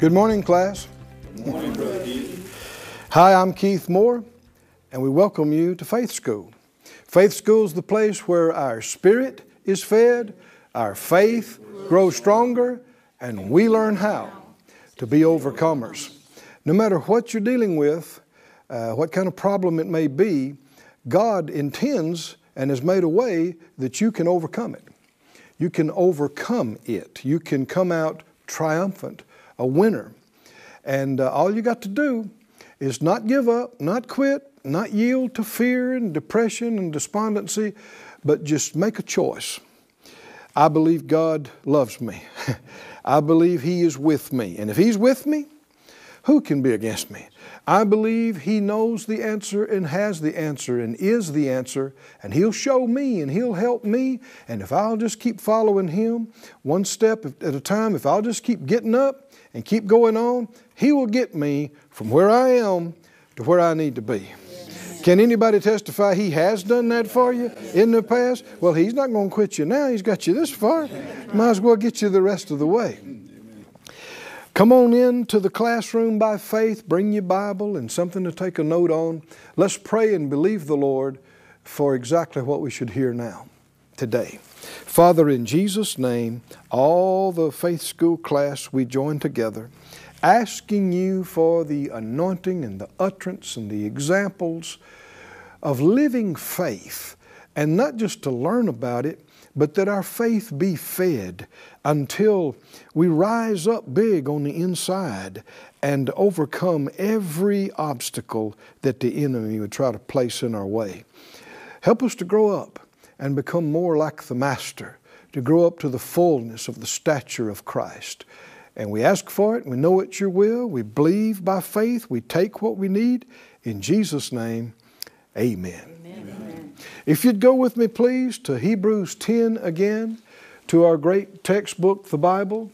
Good morning, class. Good morning, Brother Keith. Hi, I'm Keith Moore, and we welcome you to Faith School. Faith School is the place where our spirit is fed, our faith grows stronger, and we learn how to be overcomers. No matter what you're dealing with, uh, what kind of problem it may be, God intends and has made a way that you can overcome it. You can overcome it. You can come out triumphant, a winner. And uh, all you got to do is not give up, not quit, not yield to fear and depression and despondency, but just make a choice. I believe God loves me. I believe He is with me. And if He's with me, who can be against me? I believe He knows the answer and has the answer and is the answer, and He'll show me and He'll help me. And if I'll just keep following Him one step at a time, if I'll just keep getting up and keep going on, He will get me from where I am to where I need to be. Can anybody testify He has done that for you in the past? Well, He's not going to quit you now. He's got you this far. Might as well get you the rest of the way. Come on in to the classroom by faith, bring your Bible and something to take a note on. Let's pray and believe the Lord for exactly what we should hear now, today. Father, in Jesus' name, all the faith school class, we join together, asking you for the anointing and the utterance and the examples of living faith, and not just to learn about it, but that our faith be fed until we rise up big on the inside and overcome every obstacle that the enemy would try to place in our way. Help us to grow up and become more like the Master, to grow up to the fullness of the stature of Christ. And we ask for it, we know it's your will, we believe by faith, we take what we need. In Jesus' name, amen. If you'd go with me, please, to Hebrews 10 again, to our great textbook, the Bible,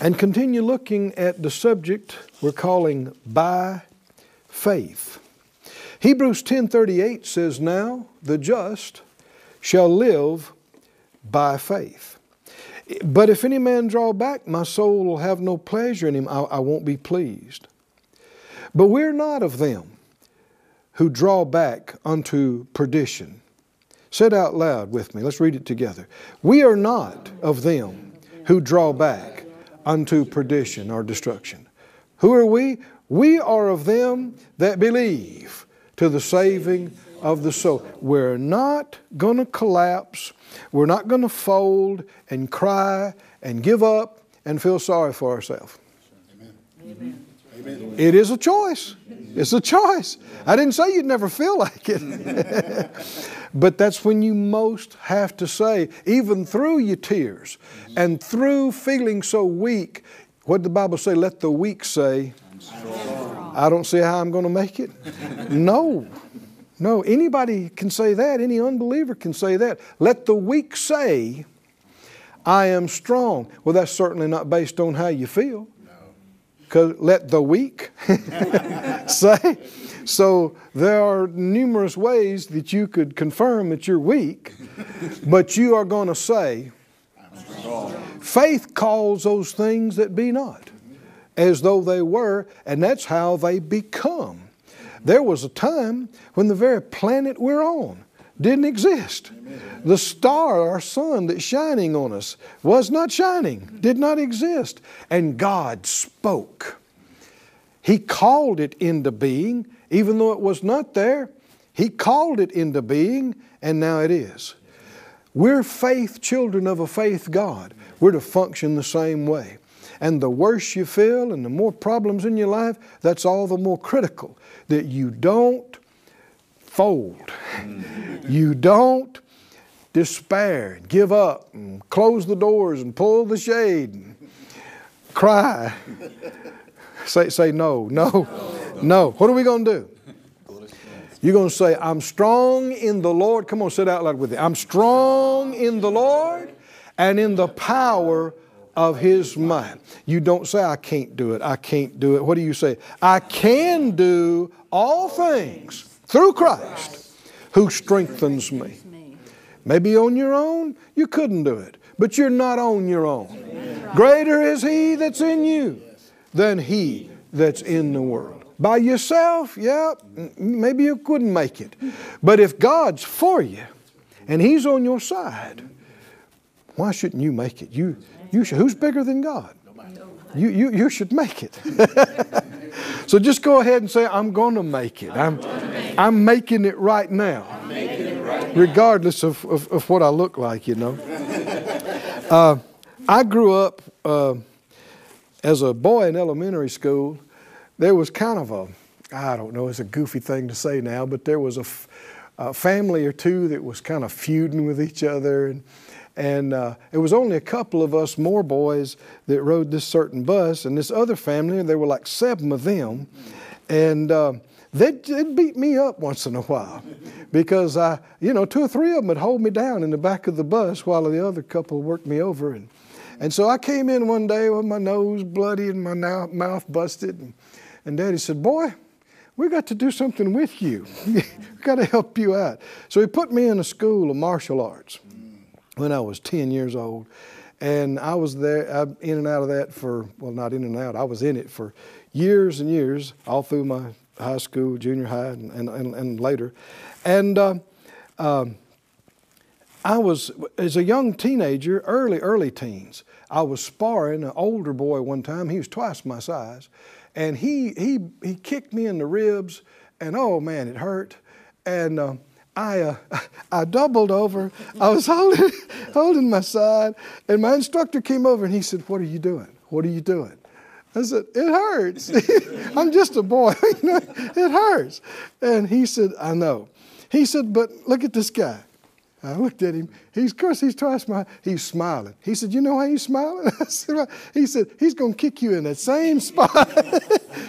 and continue looking at the subject we're calling by faith. Hebrews 10:38 says, "Now the just shall live by faith. But if any man draw back, my soul will have no pleasure in him. I, I won't be pleased. But we're not of them who draw back unto perdition. Say it out loud with me. Let's read it together. We are not of them who draw back unto perdition or destruction. Who are we? We are of them that believe to the saving of the soul. We're not going to collapse. We're not going to fold and cry and give up and feel sorry for ourselves. Amen. Amen. It is a choice. It's a choice. I didn't say you'd never feel like it. but that's when you most have to say, even through your tears and through feeling so weak, what did the Bible say? Let the weak say, I don't see how I'm going to make it. no. No, anybody can say that. Any unbeliever can say that. Let the weak say, I am strong. Well, that's certainly not based on how you feel. Because let the weak say. So there are numerous ways that you could confirm that you're weak, but you are going to say, faith calls those things that be not as though they were, and that's how they become. There was a time when the very planet we're on didn't exist. Amen. The star, our sun that's shining on us, was not shining, did not exist. And God spoke. He called it into being, even though it was not there. He called it into being, and now it is. We're faith children of a faith God. We're to function the same way. And the worse you feel and the more problems in your life, that's all the more critical that you don't fold. you don't despair, give up, and close the doors and pull the shade and cry. say, say no, no, no. What are we going to do? You're going to say, I'm strong in the Lord. Come on, say it out loud with me. I'm strong in the Lord and in the power of his might. You don't say, I can't do it, I can't do it. What do you say? I can do all things through Christ who strengthens me. Maybe on your own, you couldn't do it, but you're not on your own. Greater is he that's in you than he that's in the world. By yourself, yeah, maybe you couldn't make it. But if God's for you and He's on your side, why shouldn't you make it? You, you should, who's bigger than God? You, you, you should make it. so just go ahead and say, I'm going to make it. I'm, I'm making it right now, regardless of, of, of what I look like, you know. Uh, I grew up uh, as a boy in elementary school. There was kind of a, I don't know, it's a goofy thing to say now, but there was a, family or two that was kind of feuding with each other. And, and uh, it was only a couple of us more boys that rode this certain bus, and this other family, and there were like seven of them. And uh, they'd, they'd, beat me up once in a while because I, you know, two or three of them would hold me down in the back of the bus while the other couple worked me over. And, and so I came in one day with my nose bloody and my mouth busted. And, and Daddy said, Boy, we got to do something with you. we got to help you out. So he put me in a school of martial arts when I was 10 years old. And I was there, I'm in and out of that for, well, not in and out, I was in it for years and years, all through my high school, junior high, and, and, and, and later. And uh, um, I was, as a young teenager, early, early teens, I was sparring an older boy one time. He was twice my size. And he, he, he kicked me in the ribs, and oh man, it hurt. And uh, I, uh, I doubled over. I was holding, holding my side, and my instructor came over and he said, What are you doing? What are you doing? I said, It hurts. I'm just a boy. it hurts. And he said, I know. He said, But look at this guy. I looked at him. He's, of course, he's twice my, he's smiling. He said, You know why he's smiling? I said, well, He said, He's going to kick you in that same spot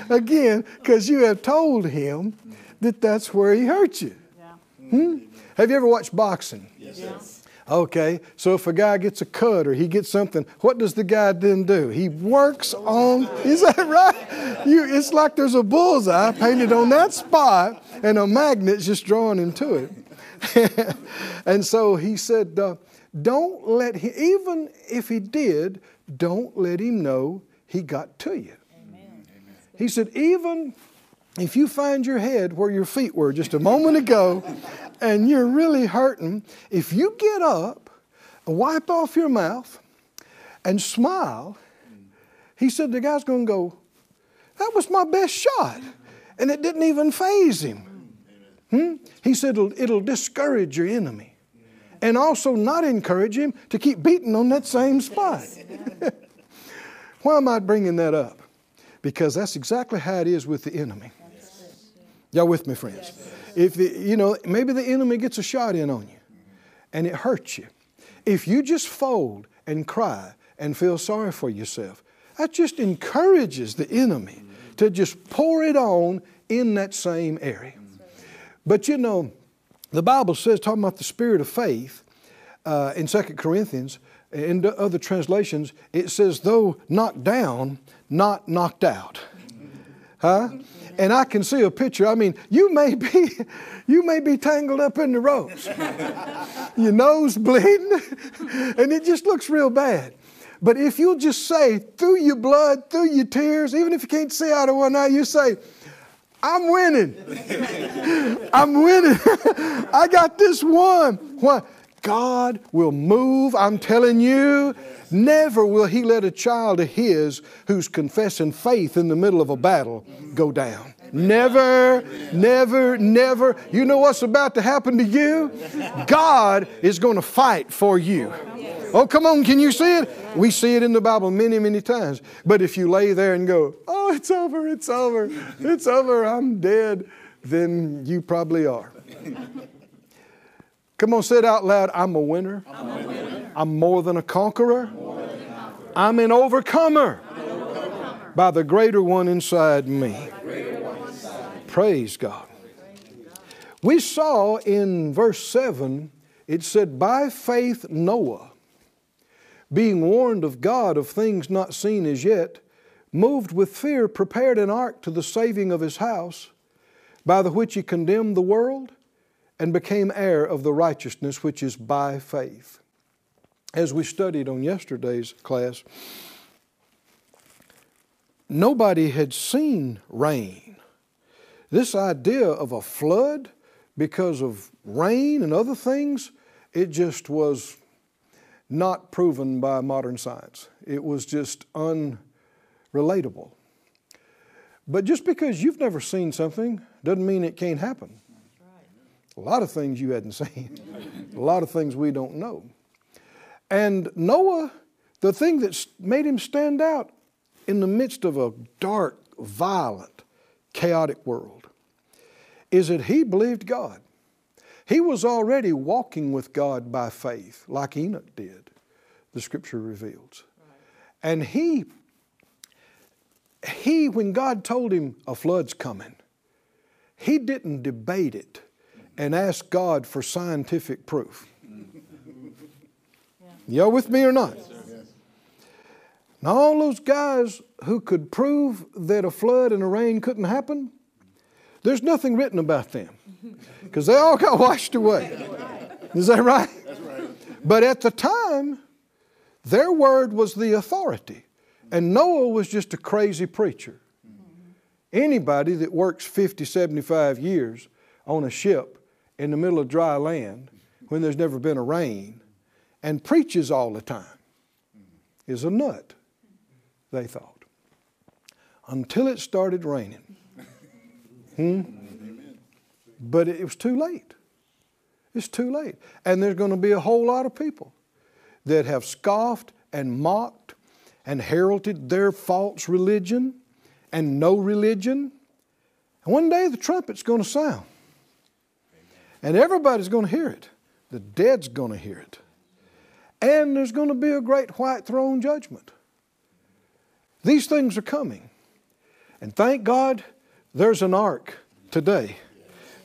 again because you have told him that that's where he hurt you. Yeah. Hmm? Have you ever watched boxing? Yes, yes. Okay, so if a guy gets a cut or he gets something, what does the guy then do? He works on, is that right? You, it's like there's a bullseye painted on that spot and a magnet's just drawing him to it. and so he said, uh, Don't let him, even if he did, don't let him know he got to you. Amen. He said, Even if you find your head where your feet were just a moment ago and you're really hurting, if you get up wipe off your mouth and smile, he said, The guy's going to go, That was my best shot. And it didn't even faze him. Hmm? He said it'll, it'll discourage your enemy and also not encourage him to keep beating on that same spot. Why am I bringing that up? Because that's exactly how it is with the enemy. Y'all with me, friends? If the, you know, maybe the enemy gets a shot in on you and it hurts you. If you just fold and cry and feel sorry for yourself, that just encourages the enemy to just pour it on in that same area. But you know, the Bible says, talking about the spirit of faith uh, in 2 Corinthians, in other translations, it says, though knocked down, not knocked out. Huh? And I can see a picture. I mean, you may be, you may be tangled up in the ropes, your nose bleeding, and it just looks real bad. But if you'll just say through your blood, through your tears, even if you can't see out of one eye, you say, I'm winning. I'm winning. I got this one. Why? God will move. I'm telling you, never will He let a child of His who's confessing faith in the middle of a battle go down. Never, never, never. You know what's about to happen to you? God is going to fight for you. Oh, come on, can you see it? We see it in the Bible many, many times. But if you lay there and go, oh, it's over, it's over, it's over, I'm dead, then you probably are. Come on, say it out loud. I'm a winner. I'm, a winner. I'm more than a conqueror. Than a I'm an overcomer, overcomer by the greater one inside me. One inside. Praise God. We saw in verse 7, it said, By faith, Noah being warned of God of things not seen as yet, moved with fear, prepared an ark to the saving of his house, by the which he condemned the world and became heir of the righteousness which is by faith. As we studied on yesterday's class, nobody had seen rain. This idea of a flood because of rain and other things, it just was not proven by modern science. It was just unrelatable. But just because you've never seen something doesn't mean it can't happen. A lot of things you hadn't seen, a lot of things we don't know. And Noah, the thing that made him stand out in the midst of a dark, violent, chaotic world is that he believed God. He was already walking with God by faith, like Enoch did, the scripture reveals. And he, he, when God told him a flood's coming, he didn't debate it and ask God for scientific proof. Y'all with me or not? Now, all those guys who could prove that a flood and a rain couldn't happen, there's nothing written about them because they all got washed away. Is that right? But at the time, their word was the authority, and Noah was just a crazy preacher. Anybody that works 50, 75 years on a ship in the middle of dry land when there's never been a rain and preaches all the time is a nut, they thought. Until it started raining. Hmm? But it was too late. It's too late. And there's going to be a whole lot of people that have scoffed and mocked and heralded their false religion and no religion. And one day the trumpet's going to sound. And everybody's going to hear it. The dead's going to hear it. And there's going to be a great white throne judgment. These things are coming. And thank God there's an ark today.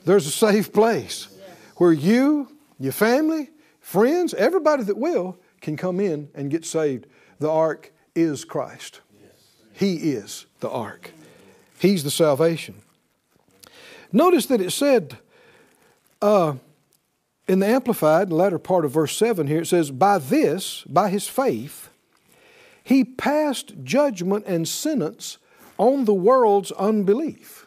There's a safe place where you, your family, friends, everybody that will can come in and get saved. The ark is Christ. He is the ark. He's the salvation. Notice that it said uh, in the Amplified, the latter part of verse 7 here, it says, By this, by his faith, he passed judgment and sentence on the world's unbelief.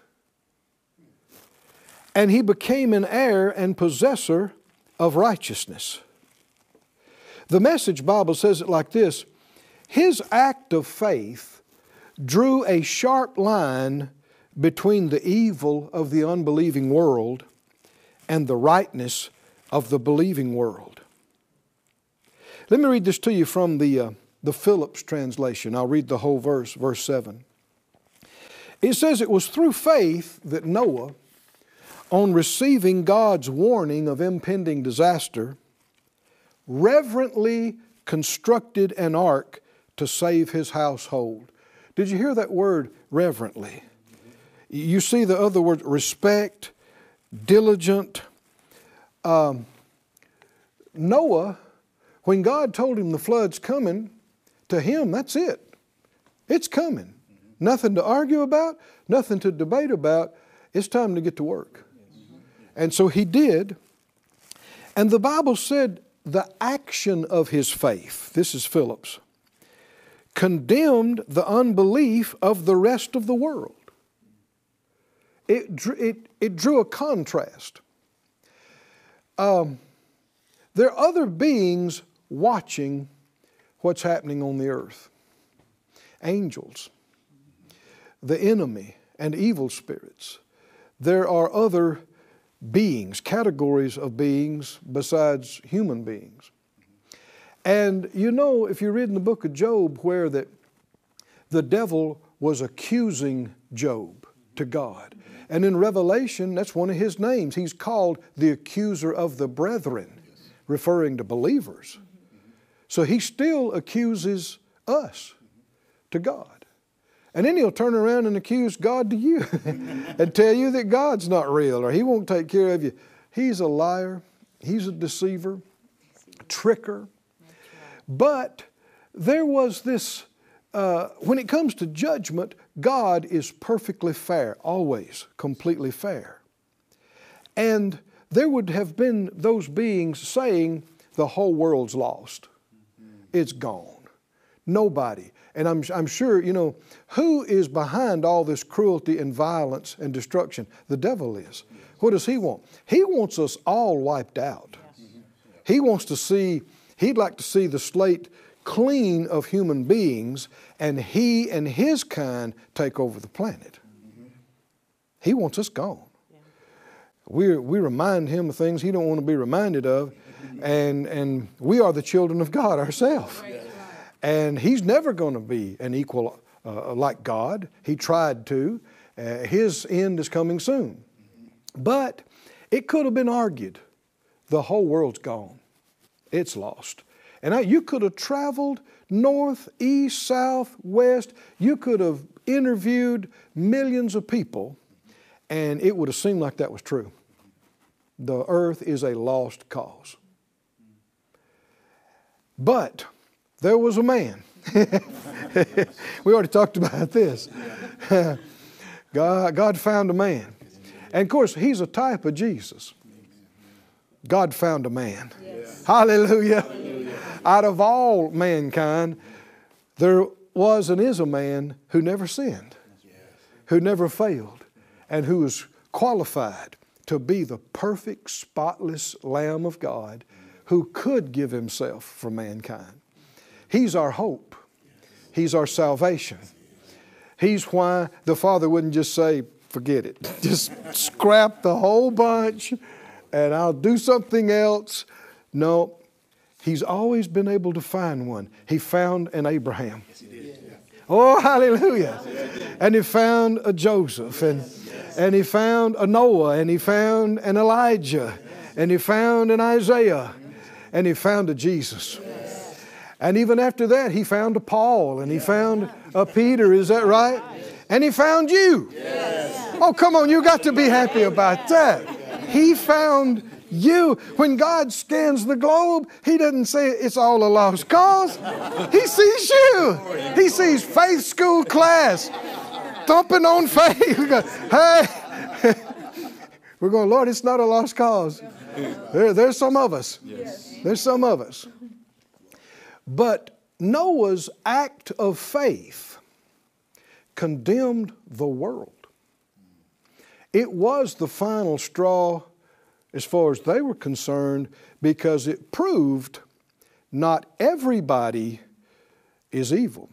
And he became an heir and possessor of righteousness. The Message Bible says it like this His act of faith drew a sharp line between the evil of the unbelieving world and the rightness of the believing world. Let me read this to you from the, uh, the Phillips translation. I'll read the whole verse, verse 7. It says, It was through faith that Noah, on receiving God's warning of impending disaster, reverently constructed an ark to save his household. Did you hear that word, reverently? You see the other word, respect, diligent. Um, Noah, when God told him the flood's coming, to him, that's it. It's coming. Nothing to argue about, nothing to debate about. It's time to get to work. And so he did. And the Bible said the action of his faith, this is Phillips, condemned the unbelief of the rest of the world. It, it, it drew a contrast. Um, there are other beings watching what's happening on the earth angels, the enemy, and evil spirits. There are other beings, categories of beings besides human beings. And you know, if you read in the book of Job where that the devil was accusing Job to God. And in Revelation, that's one of his names. He's called the accuser of the brethren, referring to believers. So he still accuses us to God. And then he'll turn around and accuse God to you and tell you that God's not real or he won't take care of you. He's a liar, he's a deceiver, tricker. But there was this, uh, when it comes to judgment, God is perfectly fair, always completely fair. And there would have been those beings saying, the whole world's lost. It's gone. Nobody. And I'm, I'm sure, you know, who is behind all this cruelty and violence and destruction? The devil is. What does he want? He wants us all wiped out. He wants to see, he'd like to see the slate clean of human beings and he and his kind take over the planet. He wants us gone. We, we remind him of things he don't want to be reminded of, and, and we are the children of God ourselves. And he's never going to be an equal uh, like God. He tried to. Uh, his end is coming soon. But it could have been argued the whole world's gone, it's lost. And I, you could have traveled north, east, south, west. You could have interviewed millions of people, and it would have seemed like that was true. The earth is a lost cause. But there was a man. we already talked about this. God, God found a man. And of course, he's a type of Jesus. God found a man. Yes. Hallelujah. Hallelujah. Out of all mankind, there was and is a man who never sinned, yes. who never failed, and who was qualified to be the perfect, spotless Lamb of God who could give himself for mankind. He's our hope, He's our salvation. He's why the Father wouldn't just say, forget it. Just scrap the whole bunch and I'll do something else. No, he's always been able to find one. He found an Abraham. Yes, oh, hallelujah. And he found a Joseph, and, and he found a Noah, and he found an Elijah, and he found an Isaiah, and he found a Jesus. And even after that, he found a Paul, and he found a Peter. Is that right? And he found you. Oh, come on, you got to be happy about that. He found you. When God scans the globe, He doesn't say it's all a lost cause. He sees you. He sees faith school class thumping on faith. hey, we're going, Lord, it's not a lost cause. There, there's some of us. There's some of us. But Noah's act of faith condemned the world. It was the final straw as far as they were concerned because it proved not everybody is evil.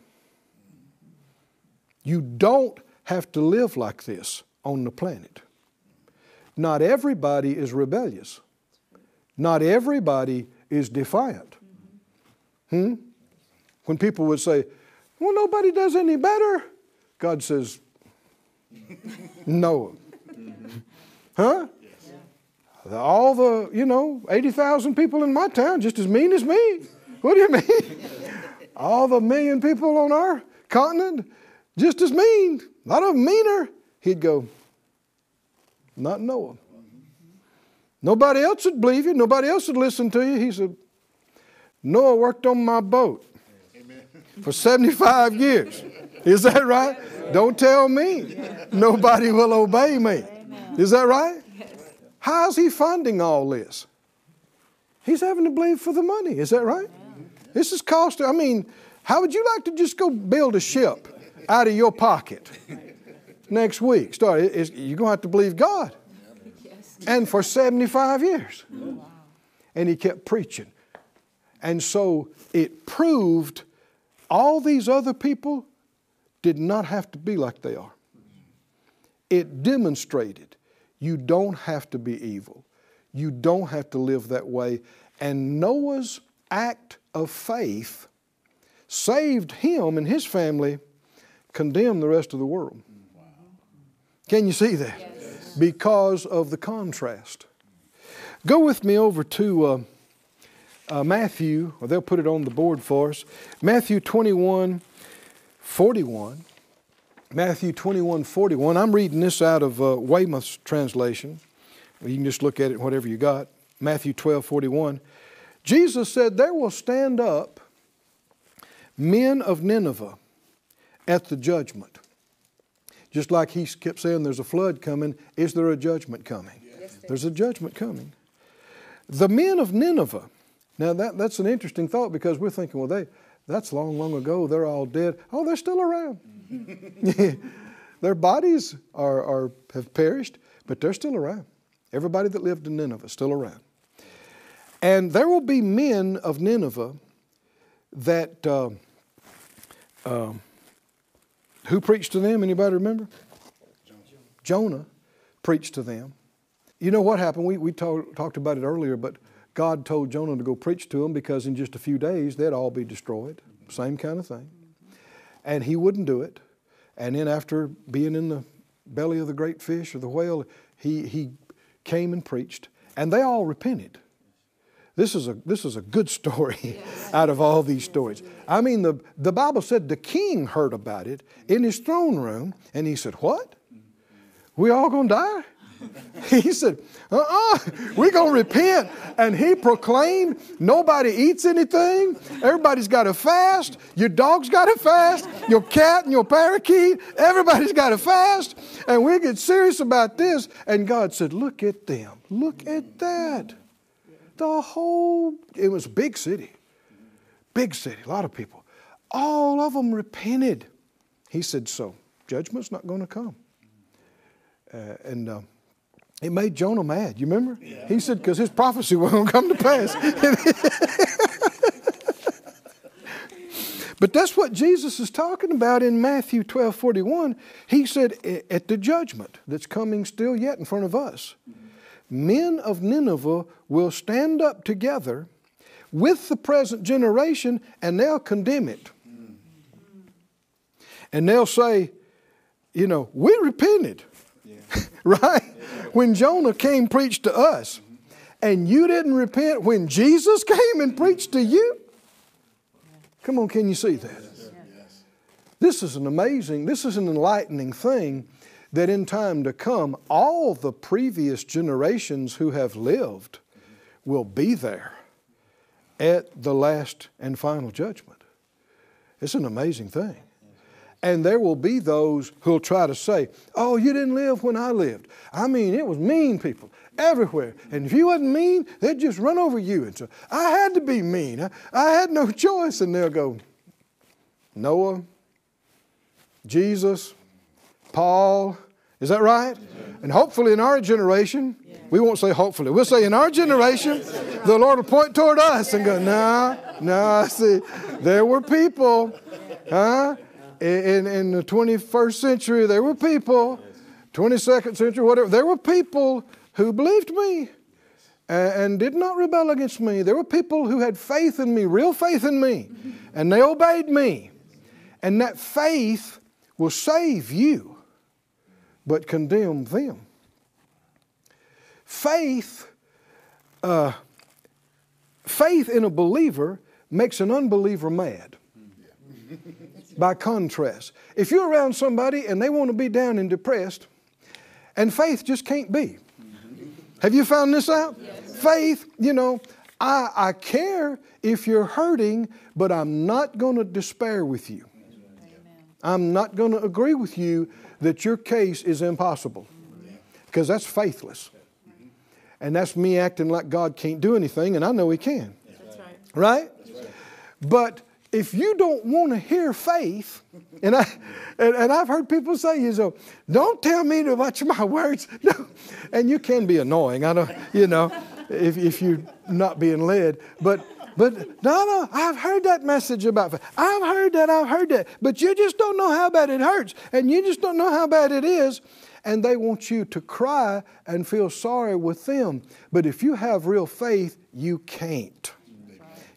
You don't have to live like this on the planet. Not everybody is rebellious. Not everybody is defiant. Hmm? When people would say, well, nobody does any better, God says, no. Huh? All the, you know, 80,000 people in my town just as mean as me. What do you mean? All the million people on our continent just as mean. A lot of them meaner. He'd go, not Noah. Nobody else would believe you. Nobody else would listen to you. He said, Noah worked on my boat for 75 years. Is that right? Don't tell me. Nobody will obey me. Is that right? Yes. How's he funding all this? He's having to believe for the money. Is that right? Yeah. This is costing. I mean, how would you like to just go build a ship out of your pocket next week? Start. You're going to have to believe God. Yes. And for 75 years. Oh, wow. And he kept preaching. And so it proved all these other people did not have to be like they are. It demonstrated you don't have to be evil. You don't have to live that way. And Noah's act of faith saved him and his family, condemned the rest of the world. Wow. Can you see that? Yes. Because of the contrast. Go with me over to uh, uh, Matthew, or they'll put it on the board for us. Matthew 21 41. Matthew 21 41. I'm reading this out of uh, Weymouth's translation. You can just look at it, whatever you got. Matthew 12 41. Jesus said, There will stand up men of Nineveh at the judgment. Just like he kept saying, There's a flood coming. Is there a judgment coming? Yes, there's a judgment coming. The men of Nineveh. Now, that, that's an interesting thought because we're thinking, well, they, That's long, long ago. They're all dead. Oh, they're still around. Their bodies are, are, have perished, but they're still around. Everybody that lived in Nineveh is still around. And there will be men of Nineveh that uh, uh, who preached to them? Anybody remember? Jonah preached to them. You know what happened? We, we talk, talked about it earlier, but God told Jonah to go preach to them because in just a few days they'd all be destroyed. Same kind of thing. And he wouldn't do it. And then after being in the belly of the great fish or the whale, he, he came and preached. And they all repented. This is a, this is a good story yes. out of all these stories. I mean, the, the Bible said the king heard about it in his throne room, and he said, What? We all gonna die? He said, uh uh-uh, uh, we are going to repent. And he proclaimed nobody eats anything. Everybody's got to fast. Your dog's got to fast. Your cat and your parakeet, everybody's got to fast. And we get serious about this. And God said, Look at them. Look at that. The whole, it was a big city. Big city, a lot of people. All of them repented. He said, So, judgment's not going to come. Uh, and uh, it made Jonah mad. You remember? Yeah. He said, because his prophecy wasn't going to come to pass. but that's what Jesus is talking about in Matthew 12 41. He said, at the judgment that's coming still yet in front of us, men of Nineveh will stand up together with the present generation and they'll condemn it. And they'll say, you know, we repented. Yeah. right? When Jonah came preached to us and you didn't repent when Jesus came and preached to you? Come on, can you see that? This is an amazing, this is an enlightening thing that in time to come, all the previous generations who have lived will be there at the last and final judgment. It's an amazing thing. And there will be those who'll try to say, Oh, you didn't live when I lived. I mean, it was mean people everywhere. And if you wasn't mean, they'd just run over you. And so I had to be mean. I, I had no choice. And they'll go, Noah, Jesus, Paul, is that right? And hopefully in our generation, we won't say hopefully, we'll say in our generation, the Lord will point toward us and go, nah, nah, I see, there were people, huh? In, in the 21st century, there were people, 22nd century, whatever, there were people who believed me and, did not rebel against me. There were people who had faith in me, real faith in me, and they obeyed me. And that faith will save you, but condemn them. Faith, uh, faith in a believer makes an unbeliever mad by contrast. If you're around somebody and they want to be down and depressed, and faith just can't be. Have you found this out? Yes. Faith, you know, I, I care if you're hurting, but I'm not going to despair with you. Amen. I'm not going to agree with you that your case is impossible because that's faithless. And that's me acting like God can't do anything, and I know He can. That's right. Right? That's right. But if you don't want to hear faith, and, I, and, and, I've heard people say, you know, don't tell me to watch my words. No. And you can be annoying, I know, you know, if, if you're not being led. But, but no, no, I've heard that message about faith. I've heard that, I've heard that. But you just don't know how bad it hurts, and you just don't know how bad it is. And they want you to cry and feel sorry with them. But if you have real faith, you can't.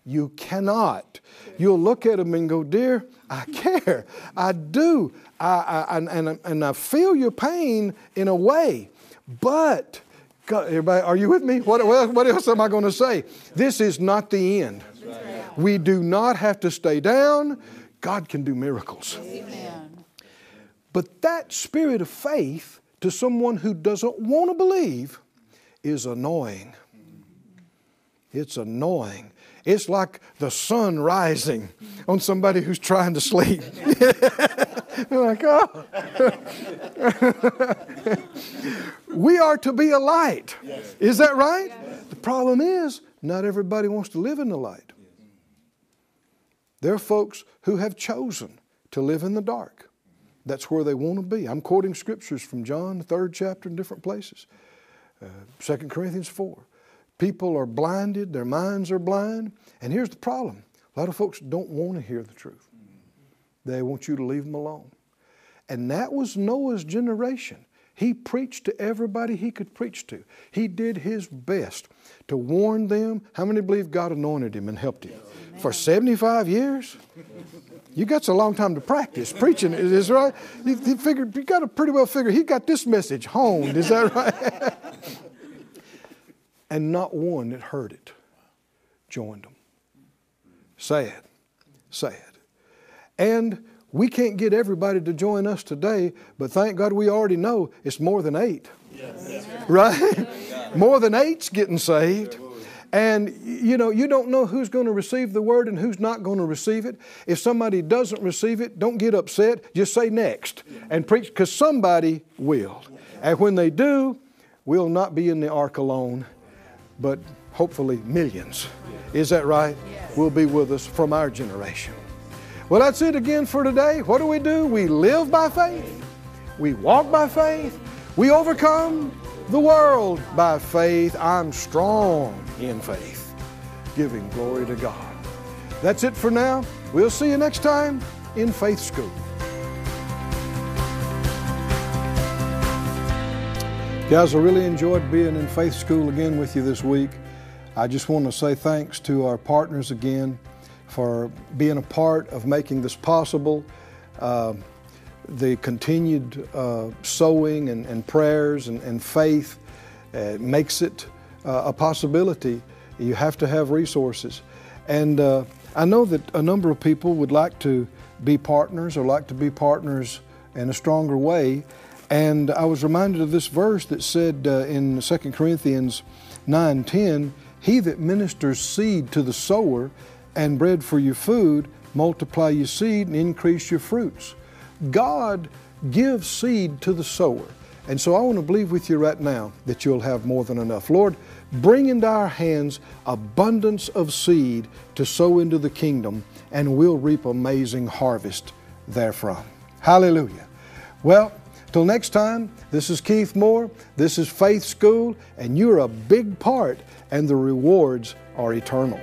You cannot. You'll look at them and go, Dear, I care. I do. I, I, and, and, and I feel your pain in a way. But, God, everybody, are you with me? What, what else am I going to say? This is not the end. We do not have to stay down. God can do miracles. Amen. But that spirit of faith to someone who doesn't want to believe is annoying. It's annoying. It's like the sun rising on somebody who's trying to sleep. You're like, oh. we are to be a light. Yes. Is that right? Yes. The problem is, not everybody wants to live in the light. There are folks who have chosen to live in the dark. That's where they want to be. I'm quoting scriptures from John, the third chapter, in different places. Uh, 2 Corinthians 4. People are blinded, their minds are blind. And here's the problem a lot of folks don't want to hear the truth, they want you to leave them alone. And that was Noah's generation. He preached to everybody he could preach to. He did his best to warn them. How many believe God anointed him and helped him? Amen. For 75 years? You got a long time to practice preaching, is that right? He figured you got to pretty well figure he got this message honed, is that right? and not one that heard it joined them. Sad, sad. And we can't get everybody to join us today, but thank God we already know it's more than eight. Yes. Right? more than eight's getting saved. And you know, you don't know who's going to receive the word and who's not going to receive it. If somebody doesn't receive it, don't get upset. Just say next and preach because somebody will. And when they do, we'll not be in the ark alone, but hopefully millions. Is that right? Will be with us from our generation. Well, that's it again for today. What do we do? We live by faith, we walk by faith, we overcome the world by faith. I'm strong in faith, giving glory to God. That's it for now. We'll see you next time in Faith School. Guys, I really enjoyed being in Faith School again with you this week. I just want to say thanks to our partners again for being a part of making this possible. Uh, the continued uh, sowing and, and prayers and, and faith uh, makes it uh, a possibility. You have to have resources. And uh, I know that a number of people would like to be partners or like to be partners in a stronger way. And I was reminded of this verse that said uh, in 2 Corinthians 9:10, "He that ministers seed to the sower and bread for your food, multiply your seed and increase your fruits. God gives seed to the sower. And so I want to believe with you right now that you'll have more than enough. Lord, bring into our hands abundance of seed to sow into the kingdom, and we'll reap amazing harvest therefrom. Hallelujah. Well, till next time, this is Keith Moore, this is Faith School, and you're a big part, and the rewards are eternal.